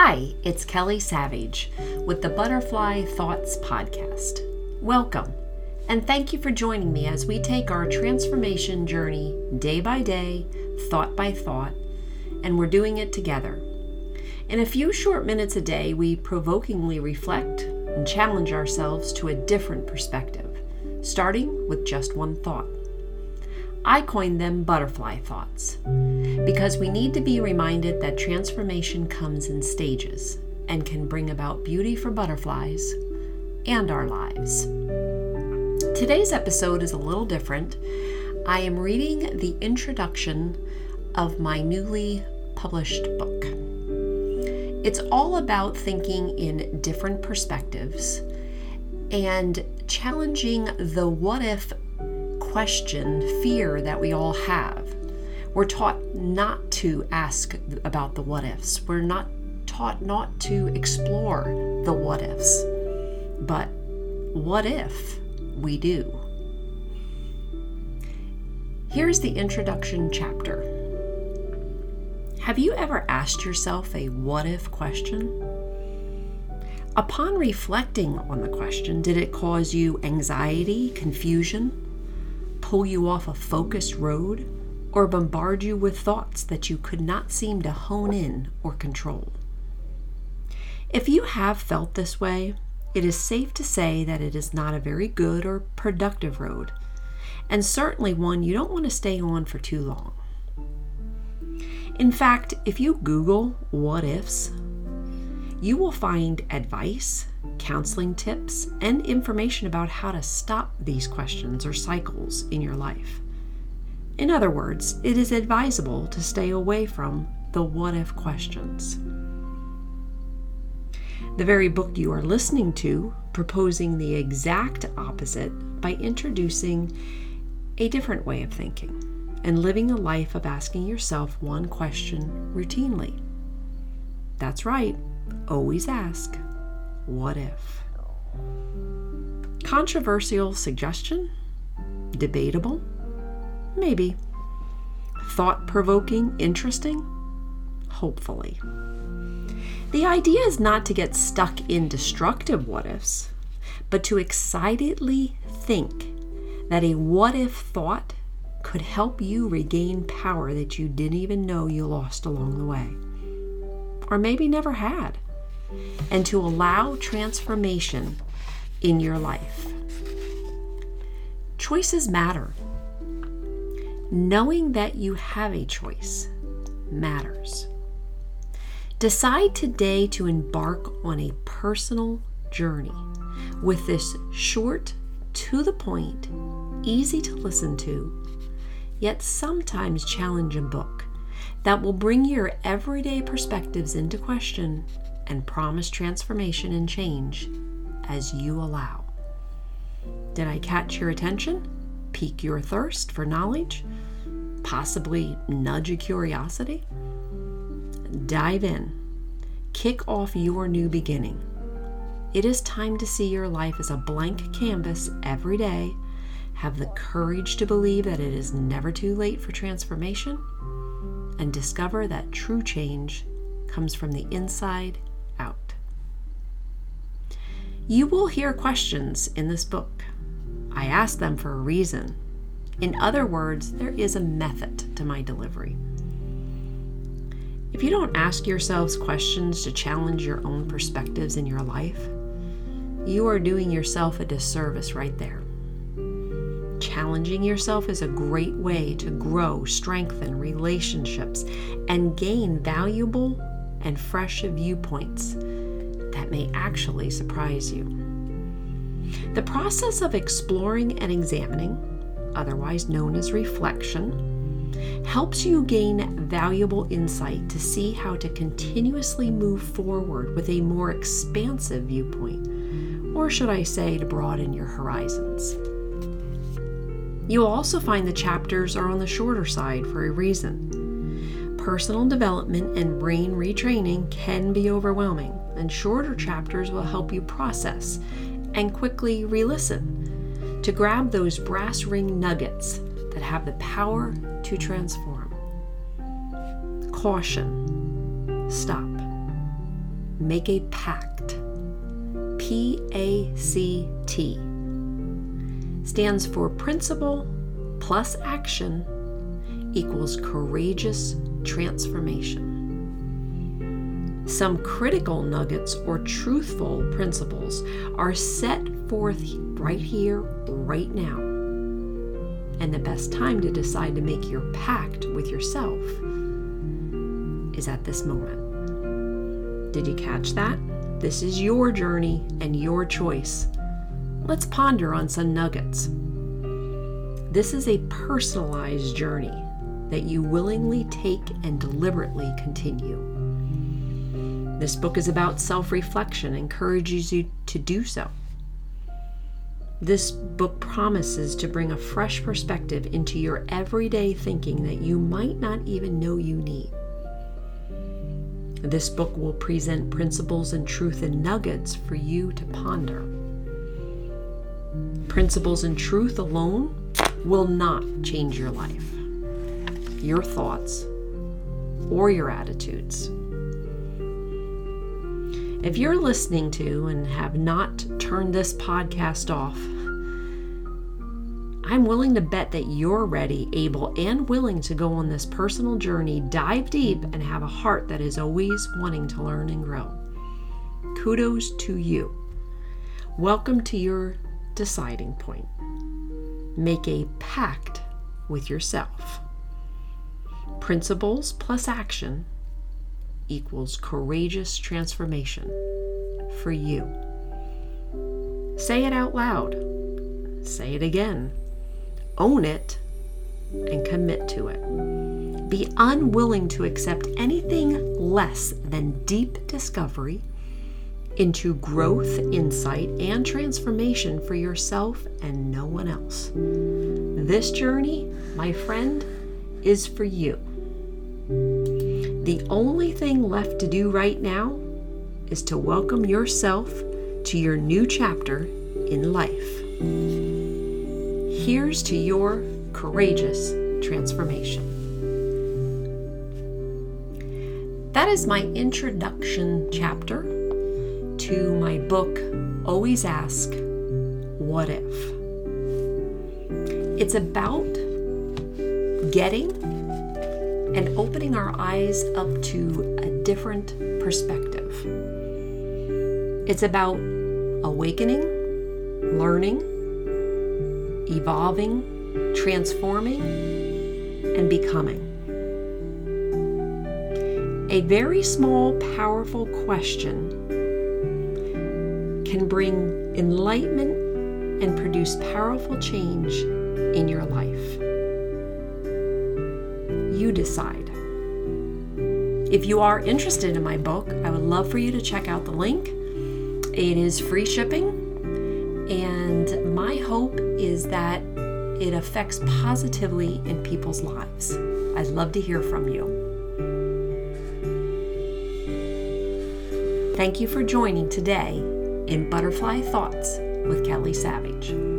Hi, it's Kelly Savage with the Butterfly Thoughts Podcast. Welcome, and thank you for joining me as we take our transformation journey day by day, thought by thought, and we're doing it together. In a few short minutes a day, we provokingly reflect and challenge ourselves to a different perspective, starting with just one thought. I coined them butterfly thoughts because we need to be reminded that transformation comes in stages and can bring about beauty for butterflies and our lives. Today's episode is a little different. I am reading the introduction of my newly published book. It's all about thinking in different perspectives and challenging the what if question fear that we all have. We're taught not to ask about the what ifs. We're not taught not to explore the what ifs. But what if we do? Here's the introduction chapter. Have you ever asked yourself a what if question? Upon reflecting on the question, did it cause you anxiety, confusion, pull you off a focused road, or bombard you with thoughts that you could not seem to hone in or control. If you have felt this way, it is safe to say that it is not a very good or productive road, and certainly one you don't want to stay on for too long. In fact, if you Google what ifs, you will find advice, counseling tips, and information about how to stop these questions or cycles in your life. In other words, it is advisable to stay away from the what if questions. The very book you are listening to proposing the exact opposite by introducing a different way of thinking and living a life of asking yourself one question routinely. That's right, always ask, what if? Controversial suggestion? Debatable? Maybe. Thought provoking? Interesting? Hopefully. The idea is not to get stuck in destructive what ifs, but to excitedly think that a what if thought could help you regain power that you didn't even know you lost along the way or maybe never had, and to allow transformation in your life. Choices matter. Knowing that you have a choice matters. Decide today to embark on a personal journey with this short, to the point, easy to listen to, yet sometimes challenging book that will bring your everyday perspectives into question and promise transformation and change as you allow. Did I catch your attention? Pique your thirst for knowledge? Possibly nudge your curiosity? Dive in. Kick off your new beginning. It is time to see your life as a blank canvas every day. Have the courage to believe that it is never too late for transformation and discover that true change comes from the inside. You will hear questions in this book. I ask them for a reason. In other words, there is a method to my delivery. If you don't ask yourselves questions to challenge your own perspectives in your life, you are doing yourself a disservice right there. Challenging yourself is a great way to grow, strengthen relationships, and gain valuable and fresh viewpoints that may actually surprise you. The process of exploring and examining, otherwise known as reflection, helps you gain valuable insight to see how to continuously move forward with a more expansive viewpoint, or should I say, to broaden your horizons. You'll also find the chapters are on the shorter side for a reason. Personal development and brain retraining can be overwhelming, and shorter chapters will help you process and quickly re listen to grab those brass ring nuggets that have the power to transform. Caution. Stop. make a pact. P A C T stands for principle plus action equals courageous transformation. Some critical nuggets or truthful principles are set forth right here, right now. And the best time to decide to make your pact with yourself is at this moment. Did you catch that? This is your journey and your choice. Let's ponder on some nuggets. This is a personalized journey that you willingly take and deliberately continue. This book is about self reflection, encourages you to do so. This book promises to bring a fresh perspective into your everyday thinking that you might not even know you need. This book will present principles and truth and nuggets for you to ponder. Principles and truth alone will not change your life, your thoughts, or your attitudes. If you're listening to and have not turned this podcast off, I'm willing to bet that you're ready, able, and willing to go on this personal journey, dive deep, and have a heart that is always wanting to learn and grow. Kudos to you. Welcome to your deciding point. Make a pact with yourself. Principles plus action equals courageous transformation for you. Say it out loud. Say it again. Own it and commit to it. Be unwilling to accept anything less than deep discovery into growth, insight, and transformation for yourself and no one else. This journey, my friend, is for you. The only thing left to do right now is to welcome yourself to your new chapter in life. Here's to your courageous transformation. That is my introduction chapter to my book, Always Ask, What If? It's about getting and opening our eyes up to a different perspective. It's about awakening, learning, evolving, transforming, and becoming. A very small, powerful question can bring enlightenment and produce powerful change in your life you decide. If you are interested in my book, I would love for you to check out the link. It is free shipping, and my hope is that it affects positively in people's lives. I'd love to hear from you. Thank you for joining today in Butterfly Thoughts with Kelly Savage.